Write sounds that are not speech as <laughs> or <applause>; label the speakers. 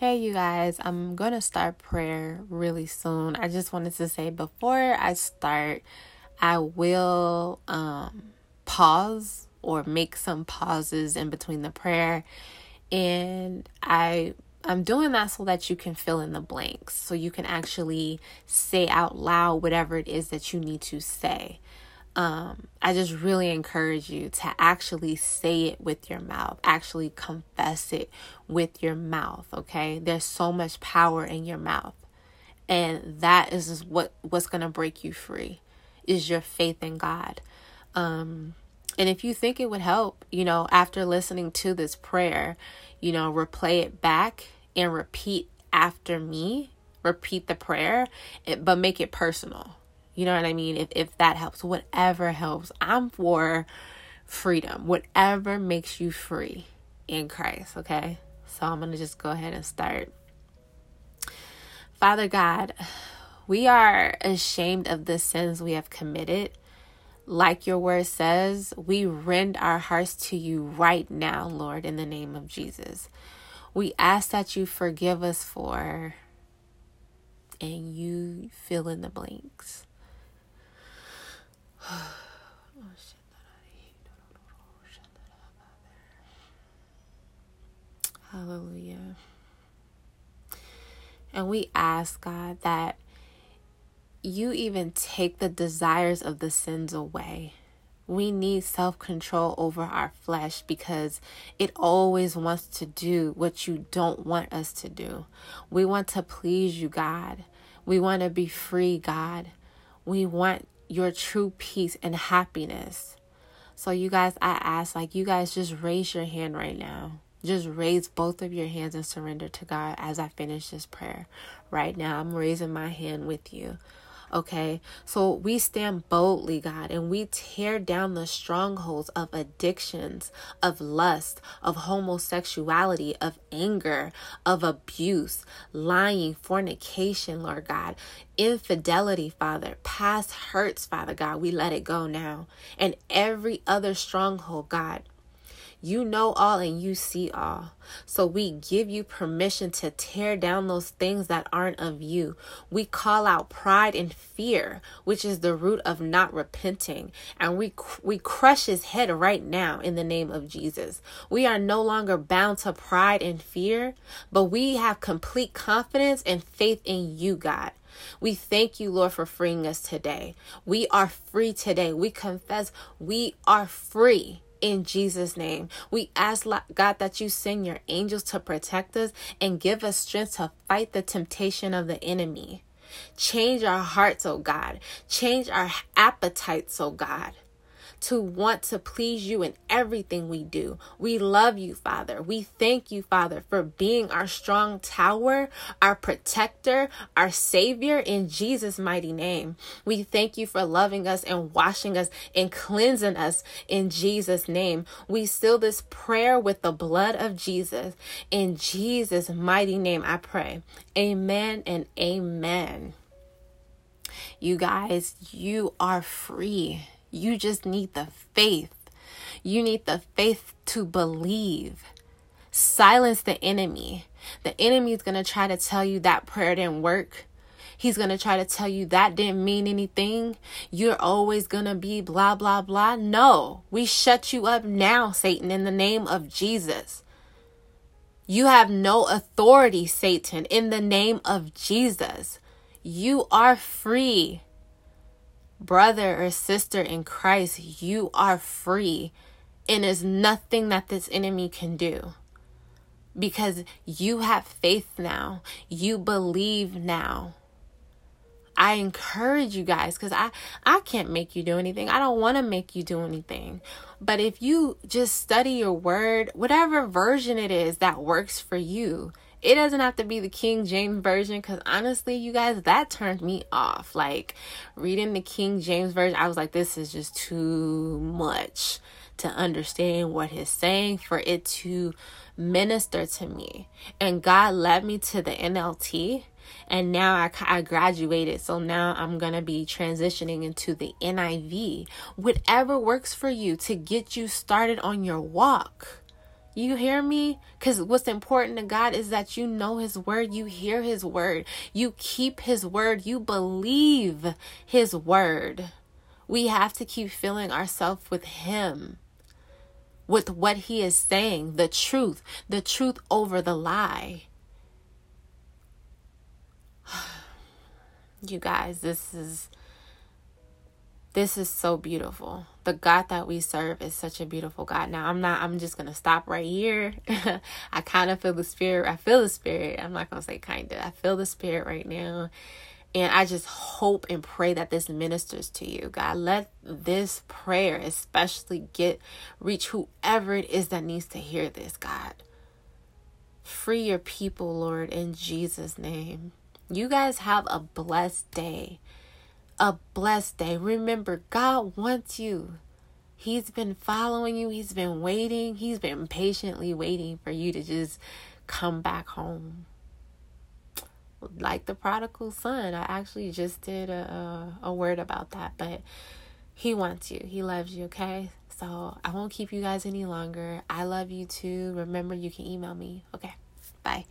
Speaker 1: Hey, you guys, I'm going to start prayer really soon. I just wanted to say before I start, I will um, pause or make some pauses in between the prayer. And I I'm doing that so that you can fill in the blanks, so you can actually say out loud whatever it is that you need to say um, I just really encourage you to actually say it with your mouth, actually confess it with your mouth, okay? There's so much power in your mouth. And that is what what's going to break you free is your faith in God. Um, and if you think it would help, you know, after listening to this prayer, you know, replay it back and repeat after me, repeat the prayer, but make it personal you know what I mean? If if that helps, whatever helps. I'm for freedom. Whatever makes you free in Christ, okay? So I'm going to just go ahead and start. Father God, we are ashamed of the sins we have committed. Like your word says, we rend our hearts to you right now, Lord, in the name of Jesus. We ask that you forgive us for, and you fill in the blanks. Hallelujah. And we ask, God, that you even take the desires of the sins away. We need self control over our flesh because it always wants to do what you don't want us to do. We want to please you, God. We want to be free, God. We want your true peace and happiness. So, you guys, I ask, like, you guys just raise your hand right now. Just raise both of your hands and surrender to God as I finish this prayer. Right now, I'm raising my hand with you. Okay, so we stand boldly, God, and we tear down the strongholds of addictions, of lust, of homosexuality, of anger, of abuse, lying, fornication, Lord God, infidelity, Father, past hurts, Father God. We let it go now. And every other stronghold, God you know all and you see all. So we give you permission to tear down those things that aren't of you. We call out pride and fear, which is the root of not repenting, and we we crush his head right now in the name of Jesus. We are no longer bound to pride and fear, but we have complete confidence and faith in you, God. We thank you, Lord, for freeing us today. We are free today. We confess we are free in Jesus' name. We ask, God, that you send your angels to protect us and give us strength to fight the temptation of the enemy. Change our hearts, oh God. Change our appetites, oh God to want to please you in everything we do. We love you, Father. We thank you, Father, for being our strong tower, our protector, our Savior in Jesus' mighty name. We thank you for loving us and washing us and cleansing us in Jesus' name. We seal this prayer with the blood of Jesus. In Jesus' mighty name, I pray. Amen and amen. You guys, you are free. You just need the faith. You need the faith to believe. Silence the enemy. The enemy is going to try to tell you that prayer didn't work. He's going to try to tell you that didn't mean anything. You're always going to be blah, blah, blah. No, we shut you up now, Satan, in the name of Jesus. You have no authority, Satan, in the name of Jesus. You are free brother or sister in Christ, you are free. And there's nothing that this enemy can do because you have faith now. You believe now. I encourage you guys because I, I can't make you do anything. I don't want to make you do anything. But if you just study your word, whatever version it is that works for you, it doesn't have to be the King James Version because honestly, you guys, that turned me off. Like reading the King James Version, I was like, this is just too much to understand what he's saying for it to minister to me. And God led me to the NLT. And now I, I graduated, so now I'm gonna be transitioning into the NIV. Whatever works for you to get you started on your walk You hear me? Because what's important to God is that you know His word, you hear His word, you keep His word, you believe His word. We have to keep filling ourselves with Him, with what He is saying, the truth, the truth over the lie. <sighs> You guys, this is this is so beautiful. The God that we serve is such a beautiful God. Now, I'm not, I'm just going to stop right here. <laughs> I kind of feel the spirit. I feel the spirit. I'm not going to say kind of. I feel the spirit right now. And I just hope and pray that this ministers to you. God, let this prayer especially get reach whoever it is that needs to hear this, God. Free your people, Lord, in Jesus' name. You guys have a blessed day a blessed day. Remember, God wants you. He's been following you, He's been waiting, He's been patiently waiting for you to just come back home. Like the prodigal son, I actually just did a, a, a word about that, but He wants you, He loves you, okay? So I won't keep you guys any longer. I love you too. Remember, you can email me. Okay, bye.